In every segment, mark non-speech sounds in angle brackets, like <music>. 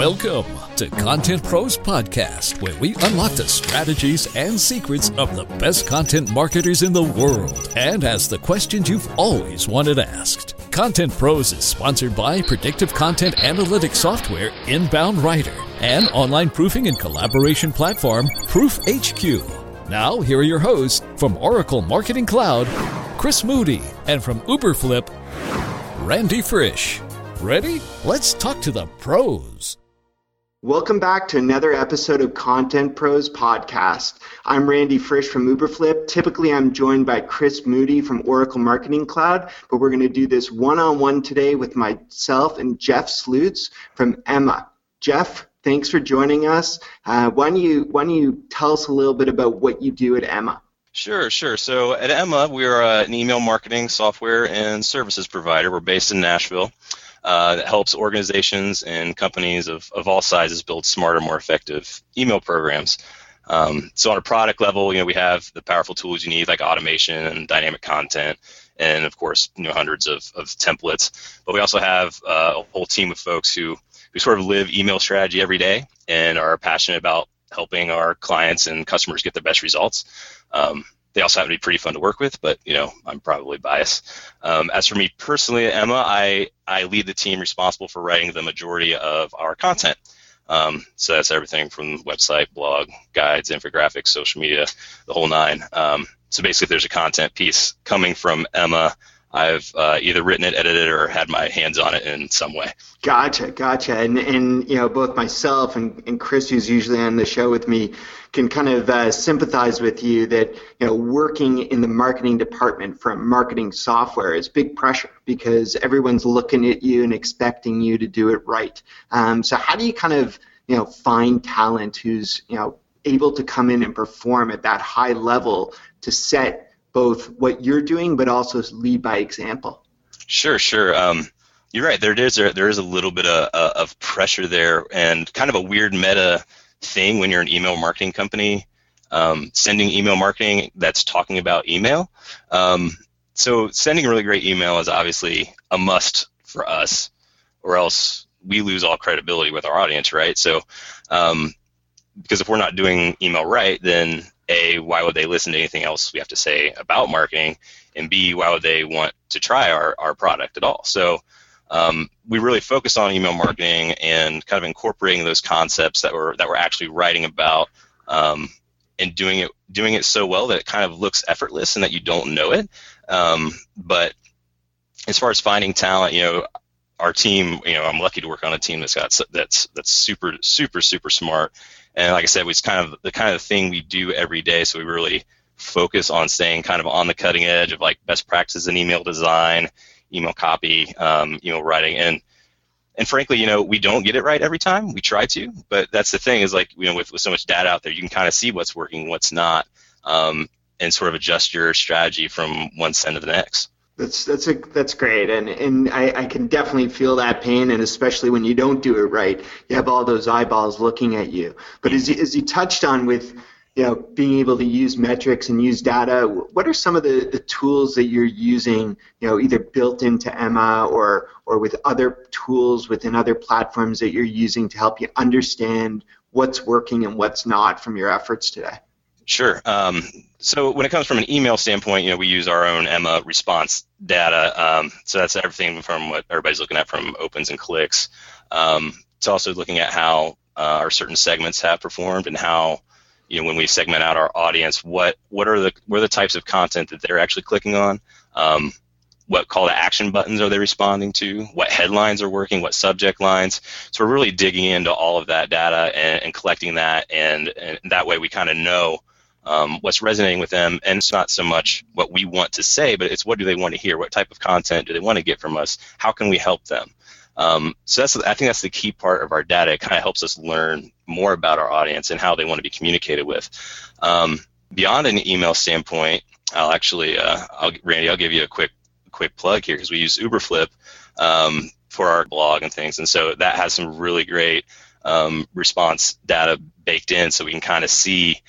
Welcome to Content Pros Podcast, where we unlock the strategies and secrets of the best content marketers in the world and ask the questions you've always wanted asked. Content Pros is sponsored by predictive content analytics software Inbound Writer and online proofing and collaboration platform Proof HQ. Now, here are your hosts from Oracle Marketing Cloud, Chris Moody, and from Uberflip, Randy Frisch. Ready? Let's talk to the pros. Welcome back to another episode of Content Pros Podcast. I'm Randy Frisch from Uberflip. Typically, I'm joined by Chris Moody from Oracle Marketing Cloud, but we're going to do this one on one today with myself and Jeff Slutz from Emma. Jeff, thanks for joining us. Uh, why, don't you, why don't you tell us a little bit about what you do at Emma? Sure, sure. So at Emma, we are uh, an email marketing software and services provider. We're based in Nashville uh, that helps organizations and companies of, of all sizes build smarter, more effective email programs. Um, so on a product level, you know, we have the powerful tools you need like automation and dynamic content, and of course, you know, hundreds of, of templates. But we also have uh, a whole team of folks who who sort of live email strategy every day and are passionate about helping our clients and customers get the best results. Um, they also happen to be pretty fun to work with, but you know I'm probably biased. Um, as for me personally, Emma, I I lead the team responsible for writing the majority of our content. Um, so that's everything from website, blog, guides, infographics, social media, the whole nine. Um, so basically, if there's a content piece coming from Emma, I've uh, either written it, edited it, or had my hands on it in some way. Gotcha, gotcha. And, and you know, both myself and, and Chris, who's usually on the show with me, can kind of uh, sympathize with you that you know working in the marketing department from marketing software is big pressure because everyone's looking at you and expecting you to do it right. Um, so how do you kind of you know find talent who's you know able to come in and perform at that high level to set both what you're doing, but also lead by example. Sure, sure. Um, you're right. There is there is a little bit of, uh, of pressure there, and kind of a weird meta thing when you're an email marketing company, um, sending email marketing that's talking about email. Um, so sending a really great email is obviously a must for us, or else we lose all credibility with our audience, right? So, um, because if we're not doing email right, then a, why would they listen to anything else we have to say about marketing? And B, why would they want to try our, our product at all? So um, we really focus on email marketing and kind of incorporating those concepts that we're that we're actually writing about um, and doing it doing it so well that it kind of looks effortless and that you don't know it. Um, but as far as finding talent, you know, our team, you know, I'm lucky to work on a team that's got that's that's super super super smart and like I said, it's kind of the kind of thing we do every day. So we really focus on staying kind of on the cutting edge of like best practices in email design, email copy, um, email writing, and and frankly, you know, we don't get it right every time. We try to, but that's the thing is like you know, with, with so much data out there, you can kind of see what's working, what's not, um, and sort of adjust your strategy from one send to the next. That's that's a, that's great, and and I, I can definitely feel that pain, and especially when you don't do it right, you have all those eyeballs looking at you. But as you, as you touched on with you know being able to use metrics and use data, what are some of the, the tools that you're using, you know, either built into Emma or or with other tools within other platforms that you're using to help you understand what's working and what's not from your efforts today? Sure. Um, so when it comes from an email standpoint, you know, we use our own Emma response data. Um, so that's everything from what everybody's looking at from opens and clicks. Um, it's also looking at how uh, our certain segments have performed and how, you know, when we segment out our audience, what what are the what are the types of content that they're actually clicking on? Um, what call to action buttons are they responding to? What headlines are working? What subject lines? So we're really digging into all of that data and, and collecting that, and, and that way we kind of know um, what's resonating with them, and it's not so much what we want to say, but it's what do they want to hear? What type of content do they want to get from us? How can we help them? Um, so that's I think that's the key part of our data. It kind of helps us learn more about our audience and how they want to be communicated with. Um, beyond an email standpoint, I'll actually, uh, I'll, Randy, I'll give you a quick quick plug here because we use Uberflip um, for our blog and things, and so that has some really great um, response data baked in, so we can kind of see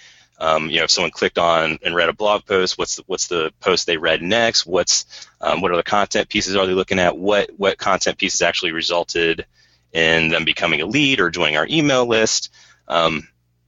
um, you know, if someone clicked on and read a blog post, what's the, what's the post they read next? What's um, what are the content pieces are they looking at? What what content pieces actually resulted in them becoming a lead or joining our email list. Um,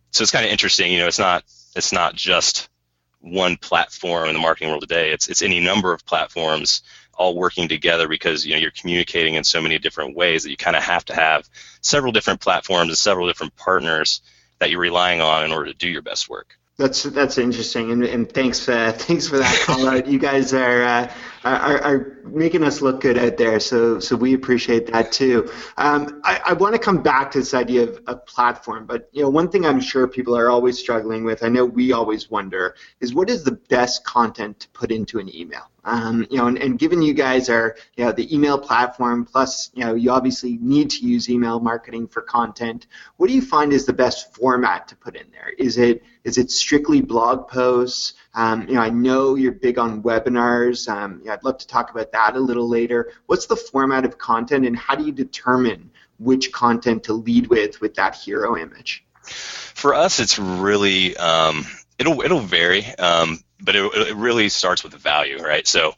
so it's kind of interesting. You know, it's not it's not just one platform in the marketing world today. It's it's any number of platforms all working together because you know you're communicating in so many different ways that you kind of have to have several different platforms and several different partners that you're relying on in order to do your best work. That's that's interesting, and, and thanks uh, <laughs> thanks for that call <laughs> out. You guys are, uh, are, are making us look good out there, so so we appreciate that too. Um, I, I want to come back to this idea of a platform, but you know one thing I'm sure people are always struggling with. I know we always wonder is what is the best content to put into an email. Um, you know, and, and given you guys are, you know, the email platform, plus, you know, you obviously need to use email marketing for content. What do you find is the best format to put in there? Is it is it strictly blog posts? Um, you know, I know you're big on webinars. Um, yeah, I'd love to talk about that a little later. What's the format of content, and how do you determine which content to lead with with that hero image? For us, it's really um, it'll it'll vary. Um, but it, it really starts with the value, right? So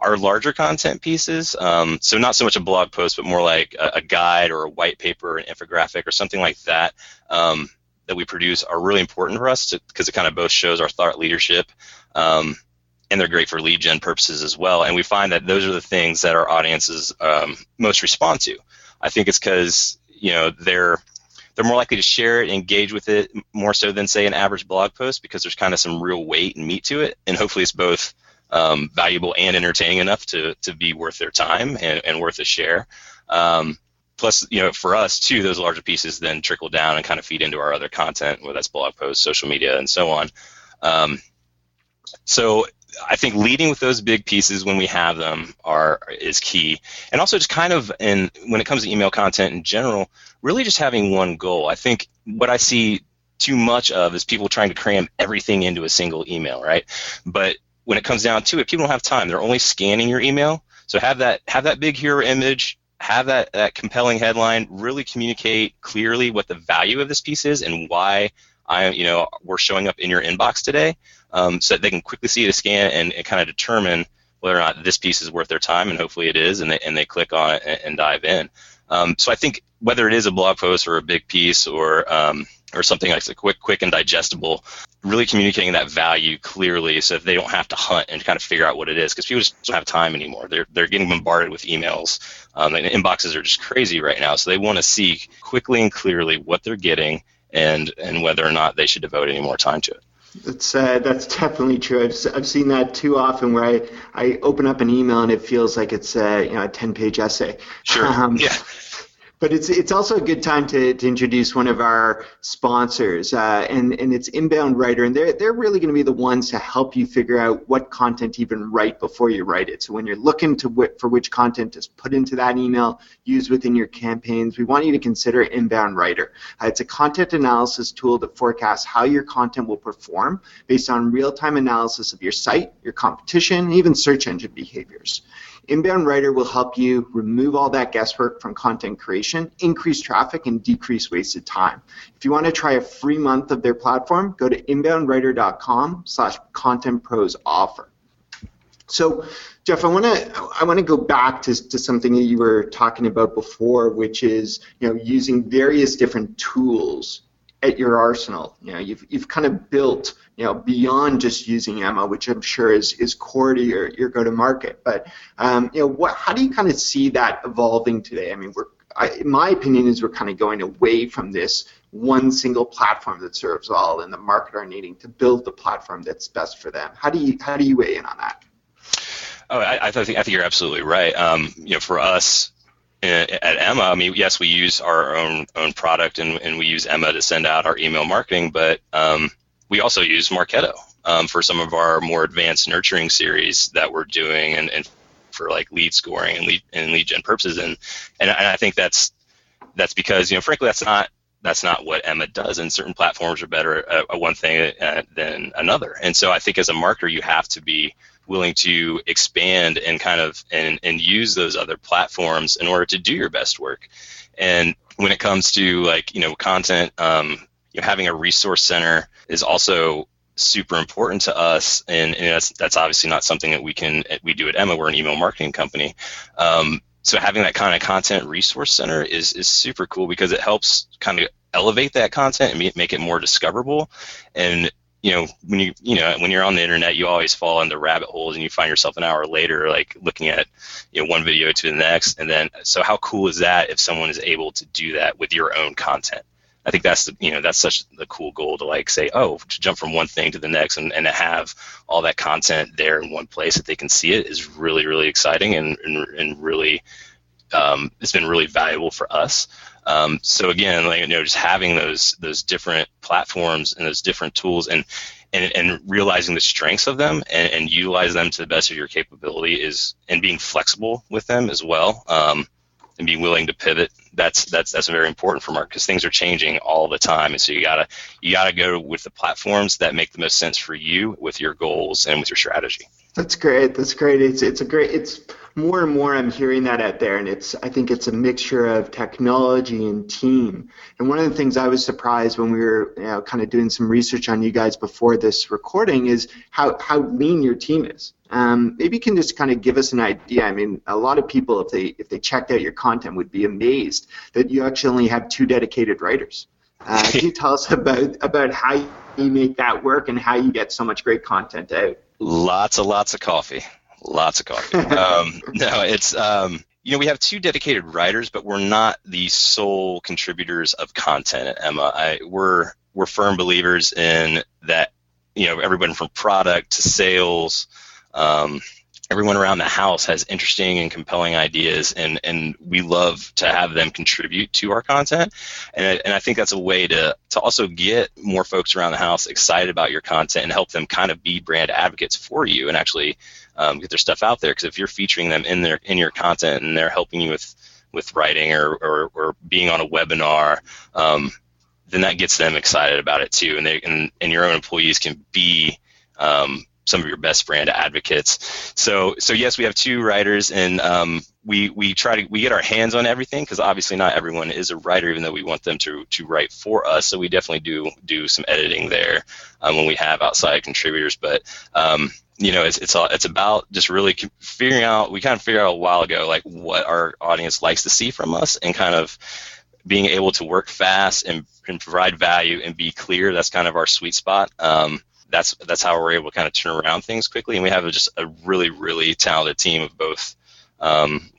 our larger content pieces, um, so not so much a blog post, but more like a, a, guide or a white paper, or an infographic, or something like that um, that we produce are really important for us because it kind of both shows our thought leadership. Um, and they're great for lead gen purposes as well. And we find that those are the things that our audiences um, most respond to. I think it's because you know they're they're more likely to share it, engage with it more so than say an average blog post because there's kind of some real weight and meat to it, and hopefully it's both um, valuable and entertaining enough to to be worth their time and, and worth a share. Um, plus, you know, for us too, those larger pieces then trickle down and kind of feed into our other content, whether that's blog posts, social media, and so on. Um, so I think leading with those big pieces when we have them are is key, and also just kind of in when it comes to email content in general, really just having one goal. I think what I see too much of is people trying to cram everything into a single email, right? But when it comes down to it, people don't have time. They're only scanning your email, so have that have that big hero image, have that that compelling headline, really communicate clearly what the value of this piece is and why I you know we're showing up in your inbox today um, so that they can quickly see a scan and, and kind of determine whether or not this piece is worth their time, and hopefully it is, and they, and they click on it and, and dive in. Um, so I think whether it is a blog post or a big piece or um, or something like a quick, quick and digestible, really communicating that value clearly so that they don't have to hunt and kind of figure out what it is because people just don't have time anymore. They're they're getting bombarded with emails, um, and inboxes are just crazy right now. So they want to see quickly and clearly what they're getting and and whether or not they should devote any more time to it. That's uh, that's definitely true. I've, I've seen that too often where I, I open up an email and it feels like it's uh, you know a ten page essay. Sure. Um, yeah but it's it's also a good time to, to introduce one of our sponsors, uh, and and it's Inbound Writer, and they're they're really going to be the ones to help you figure out what content to even write before you write it. So when you're looking to w- for which content to put into that email, use within your campaigns, we want you to consider Inbound Writer. Uh, it's a content analysis tool that forecasts how your content will perform based on real-time analysis of your site, your competition, and even search engine behaviors. Inbound Writer will help you remove all that guesswork from content creation, increase traffic, and decrease wasted time. If you want to try a free month of their platform, go to inboundwriter.com slash contentpros offer. So, Jeff, I want to I want to go back to, to something that you were talking about before, which is you know using various different tools at your arsenal. You know, you've you've kind of built you know beyond just using Emma, which I'm sure is is core to your your go to market. But um, you know, what how do you kind of see that evolving today? I mean, we're I, my opinion is we're kind of going away from this one single platform that serves all, and the marketer needing to build the platform that's best for them. How do you how do you weigh in on that? Oh, I, I think I think you're absolutely right. Um, you know, for us, at Emma, I mean, yes, we use our own own product and, and we use Emma to send out our email marketing, but um, we also use Marketo um, for some of our more advanced nurturing series that we're doing and, and for like lead scoring and lead and lead gen purposes. And, and and I think that's that's because you know, frankly, that's not that's not what Emma does. And certain platforms are better at, at one thing uh, than another. And so I think as a marketer, you have to be willing to expand and kind of and, and use those other platforms in order to do your best work. And when it comes to like you know content, um, you know, having a resource center is also super important to us, and, and that's that's obviously not something that we can we do at Emma. We're an email marketing company. Um, so having that kind of content resource center is is super cool because it helps kind of elevate that content and make it more discoverable and you know when you you know when you're on the internet you always fall into rabbit holes and you find yourself an hour later like looking at you know one video to the next. And then so how cool is that if someone is able to do that with your own content? I think that's the you know that's such a cool goal to like say oh to jump from one thing to the next and, and to have all that content there in one place that they can see it is really really exciting and and, and really um, it's been really valuable for us um, so again, like, you know, just having those those different platforms and those different tools and and, and realizing the strengths of them and, and utilize them to the best of your capability is and being flexible with them as well um, and being willing to pivot that's that's that's very important for Mark because things are changing all the time. And so you gotta you gotta go with the platforms that make the most sense for you with your goals and with your strategy. That's great. That's great. It's it's a great it's more and more I'm hearing that out there, and it's I think it's a mixture of technology and team. And one of the things I was surprised when we were you know, kind of doing some research on you guys before this recording is how how lean your team is. Um, maybe you can just kind of give us an idea. I mean, a lot of people, if they if they checked out your content, would be amazed that you actually only have two dedicated writers. Uh, <laughs> can you tell us about about how you make that work and how you get so much great content out? Lots and lots of coffee. Lots of coffee. <laughs> um, no, it's um, you know we have two dedicated writers, but we're not the sole contributors of content at Emma. I, we're we're firm believers in that. You know, everyone from product to sales. Um, everyone around the house has interesting and compelling ideas and, and we love to have them contribute to our content. And I, and I think that's a way to, to also get more folks around the house excited about your content and help them kind of be brand advocates for you and actually um, get their stuff out there. Because if you're featuring them in their in your content and they're helping you with with writing or, or, or being on a webinar um, then that gets them excited about it too. And they and, and your own employees can be um, some of your best brand advocates. So so yes, we have two writers, and um, we we try to we get our hands on everything because obviously not everyone is a writer, even though we want them to to write for us. So we definitely do do some editing there um, when we have outside contributors, but. Um, you know, it's it's all, it's about just really figuring out. We kind of figured out a while ago, like what our audience likes to see from us, and kind of being able to work fast and, and provide value and be clear. That's kind of our sweet spot. Um, that's that's how we're able to kind of turn around things quickly. And we have just a really really talented team of both um,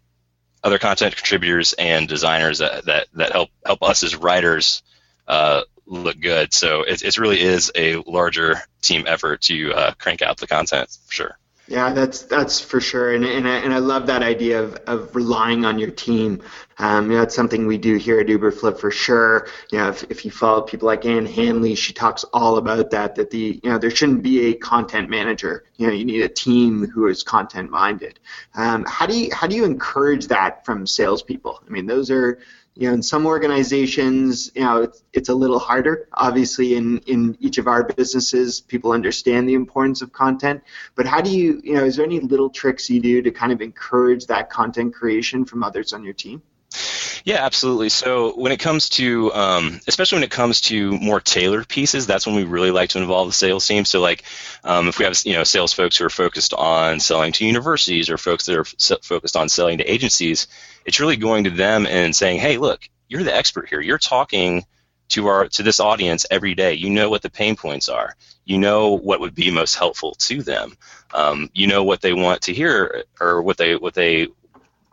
other content contributors and designers that that, that help help us as writers uh, look good. So it, it really is a larger team effort to uh, crank out the content for sure. Yeah, that's that's for sure, and and I, and I love that idea of, of relying on your team. Um, you know, that's something we do here at Uberflip for sure. You know, if, if you follow people like Ann Handley, she talks all about that. That the you know there shouldn't be a content manager. You know, you need a team who is content minded. Um, how do you how do you encourage that from salespeople? I mean, those are you know, in some organizations, you know, it's, it's a little harder. Obviously, in, in each of our businesses, people understand the importance of content. But how do you, you know, is there any little tricks you do to kind of encourage that content creation from others on your team? Yeah, absolutely. So when it comes to, um, especially when it comes to more tailored pieces, that's when we really like to involve the sales team. So like, um, if we have you know sales folks who are focused on selling to universities or folks that are f- focused on selling to agencies, it's really going to them and saying, hey, look, you're the expert here. You're talking to our to this audience every day. You know what the pain points are. You know what would be most helpful to them. Um, you know what they want to hear or what they what they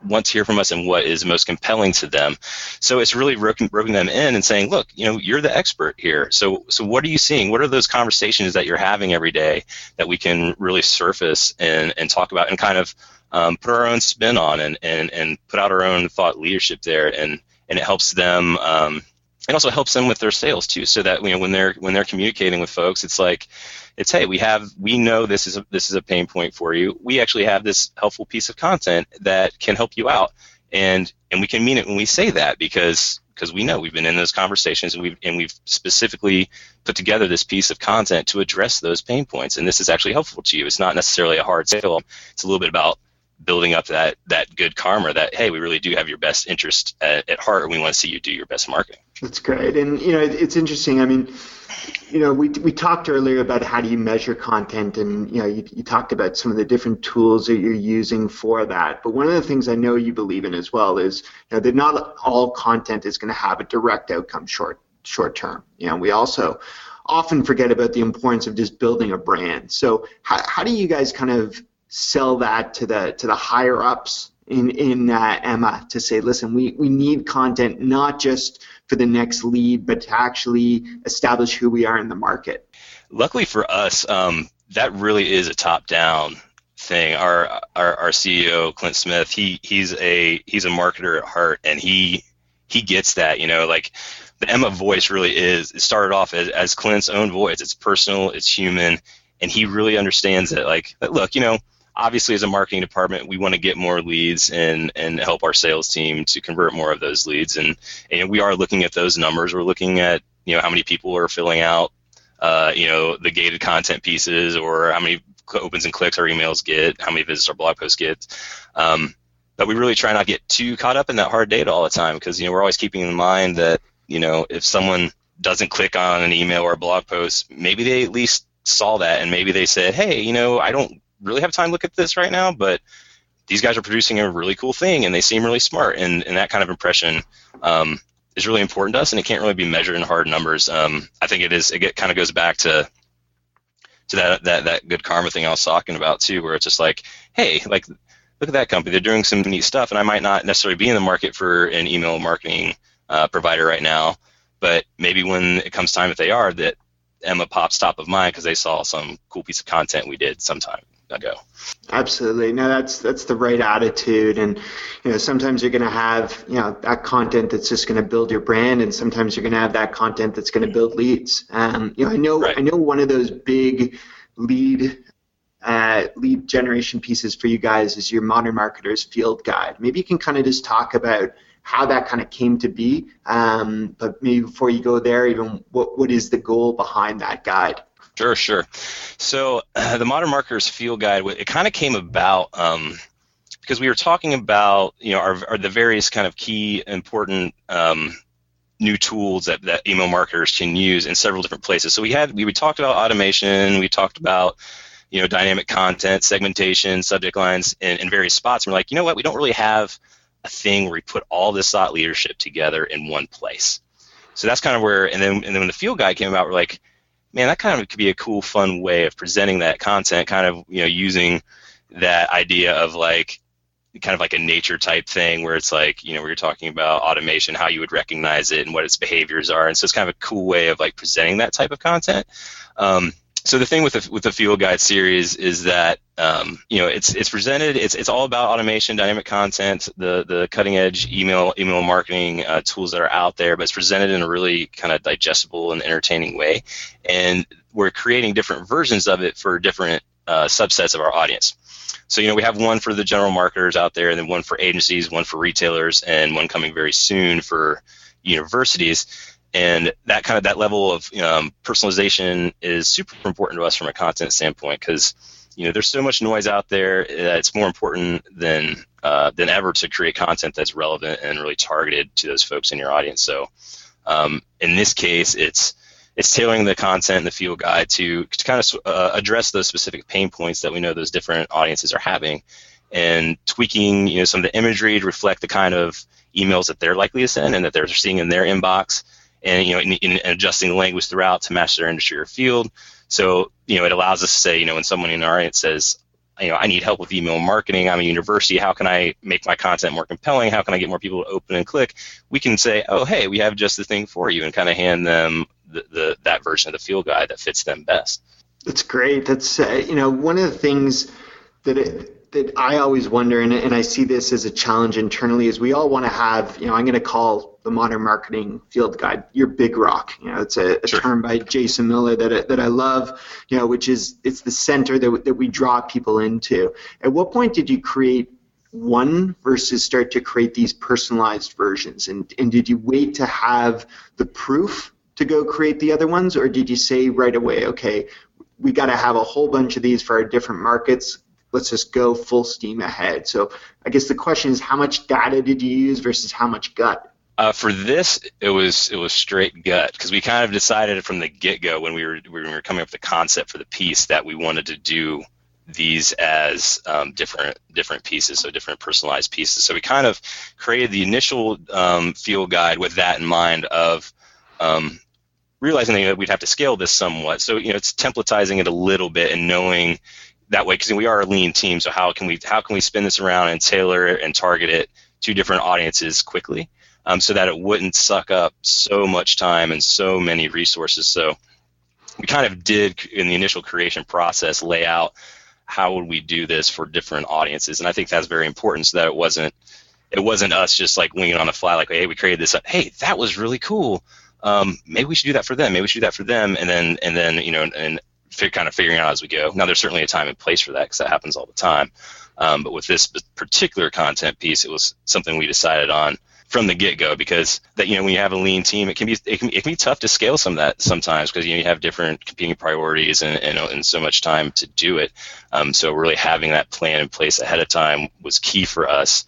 want to hear from us and what is most compelling to them. So it's really roping, roping them in and saying, look, you know, you're the expert here. So so what are you seeing? What are those conversations that you're having every day that we can really surface and and talk about and kind of um, put our own spin on and, and, and put out our own thought leadership there and, and it helps them um, it also helps them with their sales too so that you know when they're when they're communicating with folks it's like it's hey we have we know this is a, this is a pain point for you. We actually have this helpful piece of content that can help you out. And and we can mean it when we say that because because we know we've been in those conversations and we've and we've specifically put together this piece of content to address those pain points. And this is actually helpful to you. It's not necessarily a hard sale it's a little bit about building up that that good karma that hey we really do have your best interest at, at heart and we want to see you do your best marketing. That's great. And you know it's interesting. I mean you know we, we talked earlier about how do you measure content and you know you, you talked about some of the different tools that you're using for that. But one of the things i know you believe in as well is you know that not all content is going to have a direct outcome short short term. You know we also often forget about the importance of just building a brand. So how, how do you guys kind of sell that to the to the higher ups in in uh, Emma to say, listen, we we need content not just for the next lead, but to actually establish who we are in the market. Luckily for us, um, that really is a top down thing. Our, our our CEO Clint Smith, he he's a he's a marketer at heart, and he he gets that. You know, like the Emma voice really is. It started off as, as Clint's own voice. It's personal. It's human, and he really understands it. Like, look, you know obviously as a marketing department we want to get more leads and and help our sales team to convert more of those leads. And and we are looking at those numbers. We're looking at you know how many people are filling out uh, you know the gated content pieces or how many opens and clicks our emails get how many visits our blog posts get. Um, but we really try not to get too caught up in that hard data all the time because you know we're always keeping in mind that you know if someone doesn't click on an email or a blog post maybe they at least saw that and maybe they said hey you know i don't really have time to look at this right now, but these guys are producing a really cool thing and they seem really smart. And, and that kind of impression um, is really important to us and it can't really be measured in hard numbers. Um, I think it is, it get, kind of goes back to, to that, that, that good karma thing I was talking about too, where it's just like, hey, like, look at that company. They're doing some neat stuff. And I might not necessarily be in the market for an email marketing uh, provider right now, but maybe when it comes time, if they are, that Emma pops top of mind because they saw some cool piece of content we did sometime Absolutely. No, that's that's the right attitude. And you know, sometimes you're going to have you know that content that's just going to build your brand, and sometimes you're going to have that content that's going to build leads. Um, you know, I know right. I know one of those big lead uh, lead generation pieces for you guys is your Modern Marketers Field Guide. Maybe you can kind of just talk about how that kind of came to be. Um, but maybe before you go there, even what what is the goal behind that guide? Sure, sure. So uh, <clears throat> the Modern Marketers Field Guide, it kind of came about um, because we were talking about, you know, our the various kind of key important um, new tools that, that email marketers can use in several different places. So we had we, we talked about automation, we talked about you know dynamic content, segmentation, subject lines, in, in various spots. And we're like, you know what, we don't really have a thing where we put all this thought leadership together in one place. So that's kind of where, and then and then when the field guide came out, we're like, man, that kind of could be a cool, fun way of presenting that content, kind of, you know, using that idea of like, kind of like a nature type thing where it's like, you know, you're talking about automation, how you would recognize it and what its behaviors are. And so it's kind of a cool way of like presenting that type of content. Um, so the thing with the with the field guide series is that um, you know it's it's presented it's it's all about automation, dynamic content, the the cutting edge email email marketing uh, tools that are out there, but it's presented in a really kind of digestible and entertaining way, and we're creating different versions of it for different uh, subsets of our audience. So you know we have one for the general marketers out there, and then one for agencies, one for retailers, and one coming very soon for universities and that kind of that level of um, personalization is super important to us from a content standpoint because you know there's so much noise out there that it's more important than uh, than ever to create content that's relevant and really targeted to those folks in your audience. So um, in this case, it's it's tailoring the content and the field guide to, to kind of uh, address those specific pain points that we know those different audiences are having, and tweaking you know some of the imagery to reflect the kind of emails that they're likely to send and that they're seeing in their inbox and you know in, in adjusting the language throughout to match their industry or field. So you know it allows us to say you know when someone in our audience says you know I need help with email marketing. I'm a university. How can I make my content more compelling? How can I get more people to open and click? We can say oh hey we have just the thing for you and kind of hand them the, the that version of the field guide that fits them best. That's great. That's uh, you know one of the things that it that I always wonder, and, and I see this as a challenge internally, is we all want to have, you know, I'm going to call the modern marketing field guide your big rock. You know, it's a, a sure. term by Jason Miller that, that I love, you know, which is it's the center that, that we draw people into. At what point did you create one versus start to create these personalized versions? And, and did you wait to have the proof to go create the other ones, or did you say right away, okay, we got to have a whole bunch of these for our different markets? let's just go full steam ahead. So I guess the question is, how much data did you use versus how much gut? Uh, for this, it was it was straight gut because we kind of decided from the get go when we were when we were coming up with the concept for the piece that we wanted to do these as um, different different pieces, so different personalized pieces. So we kind of created the initial um, field guide with that in mind of um, realizing that we'd have to scale this somewhat. So you know, it's templatizing it a little bit and knowing that way because we are a lean team. So how can we how can we spin this around and tailor it and target it to different audiences quickly? Um, so that it wouldn't suck up so much time and so many resources. So we kind of did in the initial creation process lay out how would we do this for different audiences, and I think that's very important so that it wasn't it wasn't us just like winging on the fly like hey we created this hey that was really cool um, maybe we should do that for them maybe we should do that for them and then and then you know and kind of figuring out as we go. Now there's certainly a time and place for that because that happens all the time. Um, but with this particular content piece, it was something we decided on from the get go because that you know when you have a lean team, it can be it can, it can be tough to scale some of that sometimes because you, know, you have different competing priorities and, and, and so much time to do it. Um, so really having that plan in place ahead of time was key for us.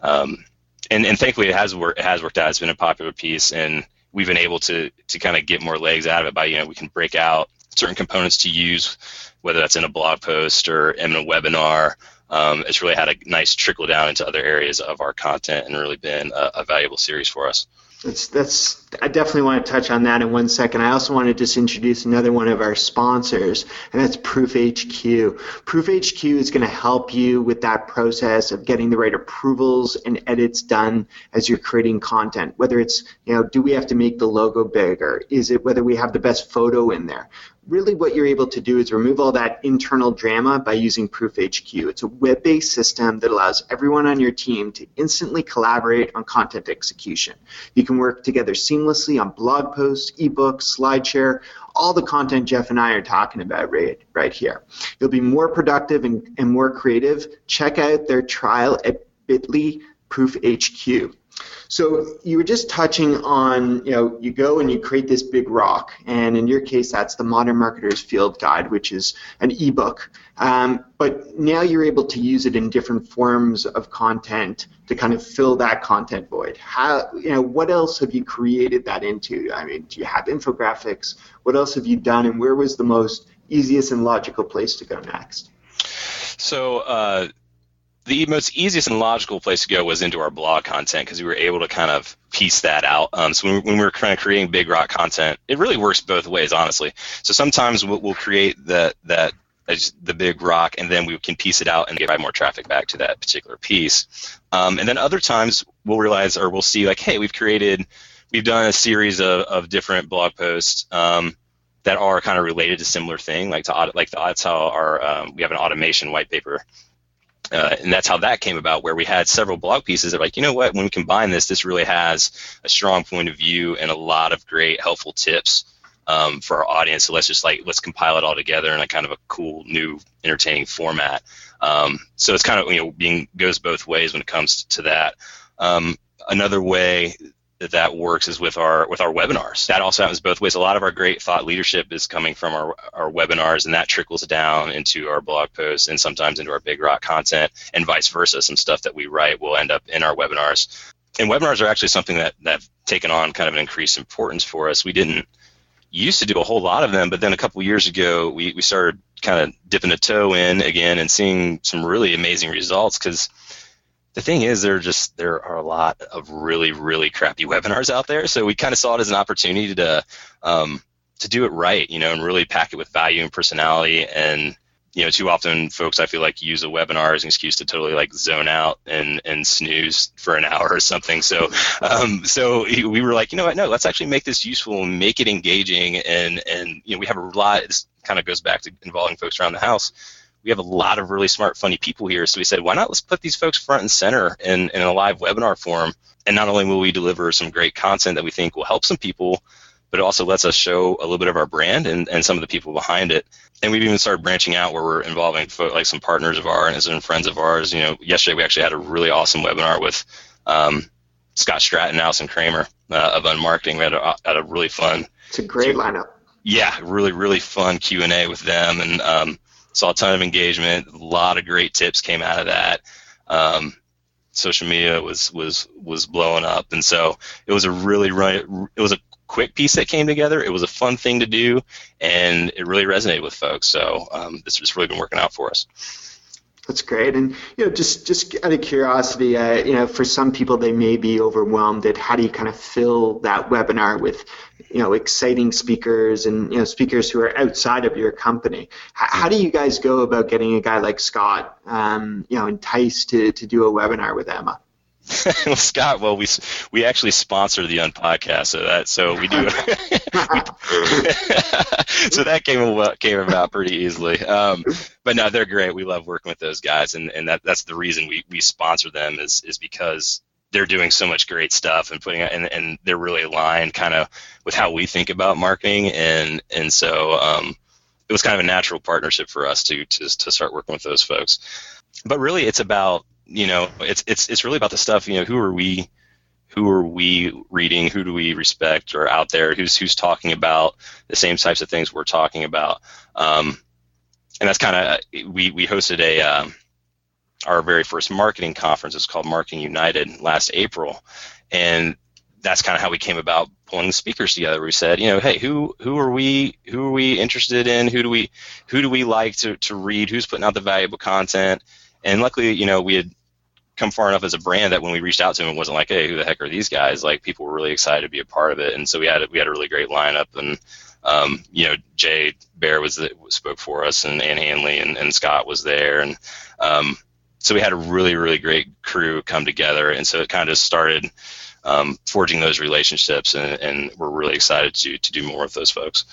Um, and, and thankfully it has worked it has worked out. It's been a popular piece and we've been able to to kind of get more legs out of it by you know we can break out certain components to use whether that's in a blog post or in a webinar um, it's really had a nice trickle down into other areas of our content and really been a, a valuable series for us. That's that's. I definitely want to touch on that in one second. I also want to just introduce another one of our sponsors, and that's Proof HQ. Proof HQ is going to help you with that process of getting the right approvals and edits done as you're creating content. Whether it's you know, do we have to make the logo bigger? Is it whether we have the best photo in there? Really what you're able to do is remove all that internal drama by using ProofHQ. It's a web-based system that allows everyone on your team to instantly collaborate on content execution. You can work together seamlessly on blog posts, ebooks, SlideShare, all the content Jeff and I are talking about right, right here. You'll be more productive and, and more creative. Check out their trial at bit.ly Proof HQ. So you were just touching on, you know, you go and you create this big rock, and in your case, that's the Modern Marketer's Field Guide, which is an ebook. Um, but now you're able to use it in different forms of content to kind of fill that content void. How, you know, what else have you created that into? I mean, do you have infographics? What else have you done, and where was the most easiest and logical place to go next? So. Uh the most easiest and logical place to go was into our blog content because we were able to kind of piece that out. Um, so when, when, we were kind of creating big rock content, it really works both ways, honestly. So sometimes we'll, we'll create that that the big rock, and then we can piece it out and get more traffic back to that particular piece. Um, and then other times we'll realize or we'll see like, hey, we've created, we've done a series of, of different blog posts. Um, that are kind of related to similar thing, like to like that's how our um, we have an automation white paper uh, and that's how that came about, where we had several blog pieces that, were like, you know what, when we combine this, this really has a strong point of view and a lot of great helpful tips um, for our audience. So let's just like let's compile it all together in a kind of a cool, new, entertaining format. Um, so it's kind of you know being goes both ways when it comes to that. Um, another way that that works is with our with our webinars. That also happens both ways. A lot of our great thought leadership is coming from our, our webinars, and that trickles down into our blog posts and sometimes into our Big Rock content, and vice versa. Some stuff that we write will end up in our webinars. And webinars are actually something that that have taken on kind of an increased importance for us. We didn't used to do a whole lot of them, but then a couple years ago, we, we started kind of dipping a toe in again and seeing some really amazing results because the thing is there are just there are a lot of really really crappy webinars out there. So we kind of saw it as an opportunity to um, to do it right you know and really pack it with value and personality. And you know too often folks i feel like use a webinar as an excuse to totally like zone out and and snooze for an <laughs> hour or something. So um, so we were like you know what? No let's actually make this useful and make it engaging. And and you know we have a lot this kind of goes back to involving folks around the house we have a lot of really smart, funny people here. So we said, why not let's put these folks front and center in, in a live webinar form. And not only will we deliver some great content that we think will help some people, but it also lets us show a little bit of our brand and, and some of the people behind it. And we've even started branching out where we're involving like some partners of ours and friends of ours. You know, yesterday we actually had a really awesome webinar with um, Scott Stratten, and Allison Kramer uh, of Unmarketing. We had a, had a really fun. It's a great lineup. Yeah, really, really fun Q and A with them, and um, saw a ton of engagement. A lot of great tips came out of that. Um, social media was was was blowing up, and so it was a really run. It was a quick piece that came together. It was a fun thing to do, and it really resonated with folks. So um, this has really been working out for us. That's great. And you know, just just out of curiosity, uh, you know, for some people they may be overwhelmed at how do you kind of fill that webinar with, you know, exciting speakers and you know speakers who are outside of your company. H- how do you guys go about getting a guy like Scott, um, you know, enticed to to do a webinar with Emma? <laughs> well, Scott, well, we we actually sponsor the Unpodcast, so that so we do. <laughs> so that came about, came about pretty easily. Um, but no, they're great. We love working with those guys, and, and that that's the reason we, we sponsor them is is because they're doing so much great stuff and putting and and they're really aligned kind of with how we think about marketing, and and so um, it was kind of a natural partnership for us to to to start working with those folks. But really, it's about you know, it's it's it's really about the stuff. You know, who are we? Who are we reading? Who do we respect or out there? Who's who's talking about the same types of things we're talking about? Um, and that's kind of we we hosted a um, our very first marketing conference. It's called Marketing United last April, and that's kind of how we came about pulling the speakers together. We said, you know, hey, who who are we who are we interested in? Who do we who do we like to to read? Who's putting out the valuable content? And luckily, you know, we had come far enough as a brand that when we reached out to them, it wasn't like, hey, who the heck are these guys? Like people were really excited to be a part of it, and so we had we had a really great lineup, and um, you know, Jay Baer was the, spoke for us, and Ann Handley and, and Scott was there, and um, so we had a really really great crew come together, and so it kind of started um, forging those relationships, and, and we're really excited to to do more with those folks.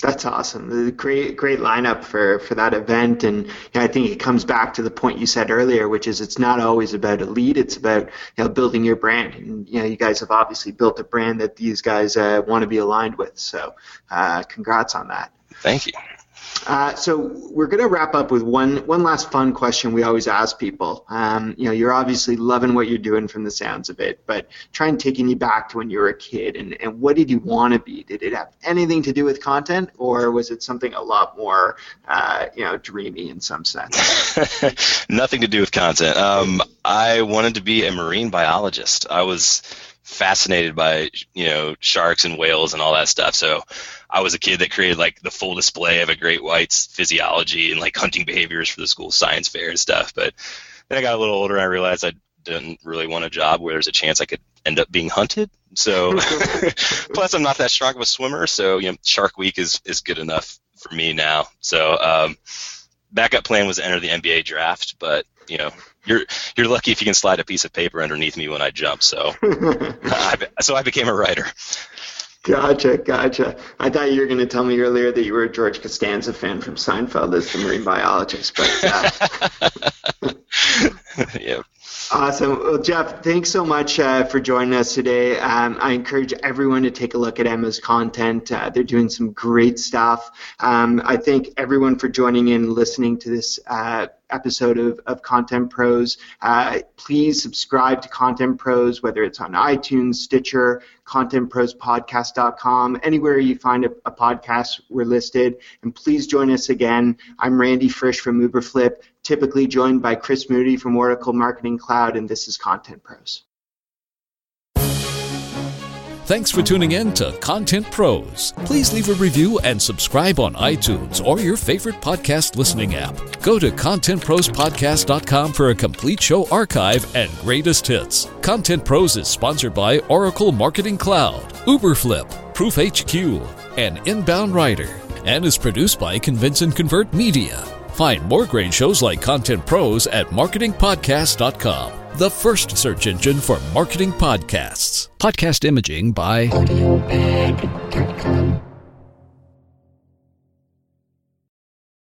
That's awesome. Great, great lineup for, for that event, and you know, I think it comes back to the point you said earlier, which is it's not always about a lead; it's about you know building your brand. And you know, you guys have obviously built a brand that these guys uh, want to be aligned with. So, uh, congrats on that. Thank you. Uh, so we're going to wrap up with one one last fun question we always ask people. Um, you know, you're obviously loving what you're doing from the sounds of it, but try and taking you back to when you were a kid and, and what did you want to be? Did it have anything to do with content, or was it something a lot more, uh, you know, dreamy in some sense? <laughs> Nothing to do with content. Um, I wanted to be a marine biologist. I was fascinated by you know sharks and whales and all that stuff. So I was a kid that created like the full display of a great white's physiology and like hunting behaviors for the school science fair and stuff. But then I got a little older and I realized I didn't really want a job where there's a chance I could end up being hunted. So <laughs> plus I'm not that strong of a swimmer, so you know Shark Week is is good enough for me now. So um, backup plan was to enter the NBA draft, but you know you're you're lucky if you can slide a piece of paper underneath me when I jump. So <laughs> I, so I became a writer. Gotcha, gotcha. I thought you were going to tell me earlier that you were a George Costanza fan from Seinfeld as the marine biologist, but uh, <laughs> yeah. Awesome. Well, Jeff, thanks so much uh, for joining us today. Um, I encourage everyone to take a look at Emma's content. Uh, they're doing some great stuff. Um, I thank everyone for joining in, and listening to this uh, episode of, of Content Pros. Uh, please subscribe to Content Pros, whether it's on iTunes, Stitcher, ContentProsPodcast.com, anywhere you find a, a podcast, we're listed. And please join us again. I'm Randy Frisch from Uberflip, typically joined by Chris Moody from Oracle Marketing Cloud, and this is Content Pros. Thanks for tuning in to Content Pros. Please leave a review and subscribe on iTunes or your favorite podcast listening app. Go to contentprospodcast.com for a complete show archive and greatest hits. Content Pros is sponsored by Oracle Marketing Cloud, Uberflip, Proof HQ, and Inbound Writer, and is produced by Convince and Convert Media. Find more great shows like Content Pros at marketingpodcast.com the first search engine for marketing podcasts. Podcast imaging by Audio Bag.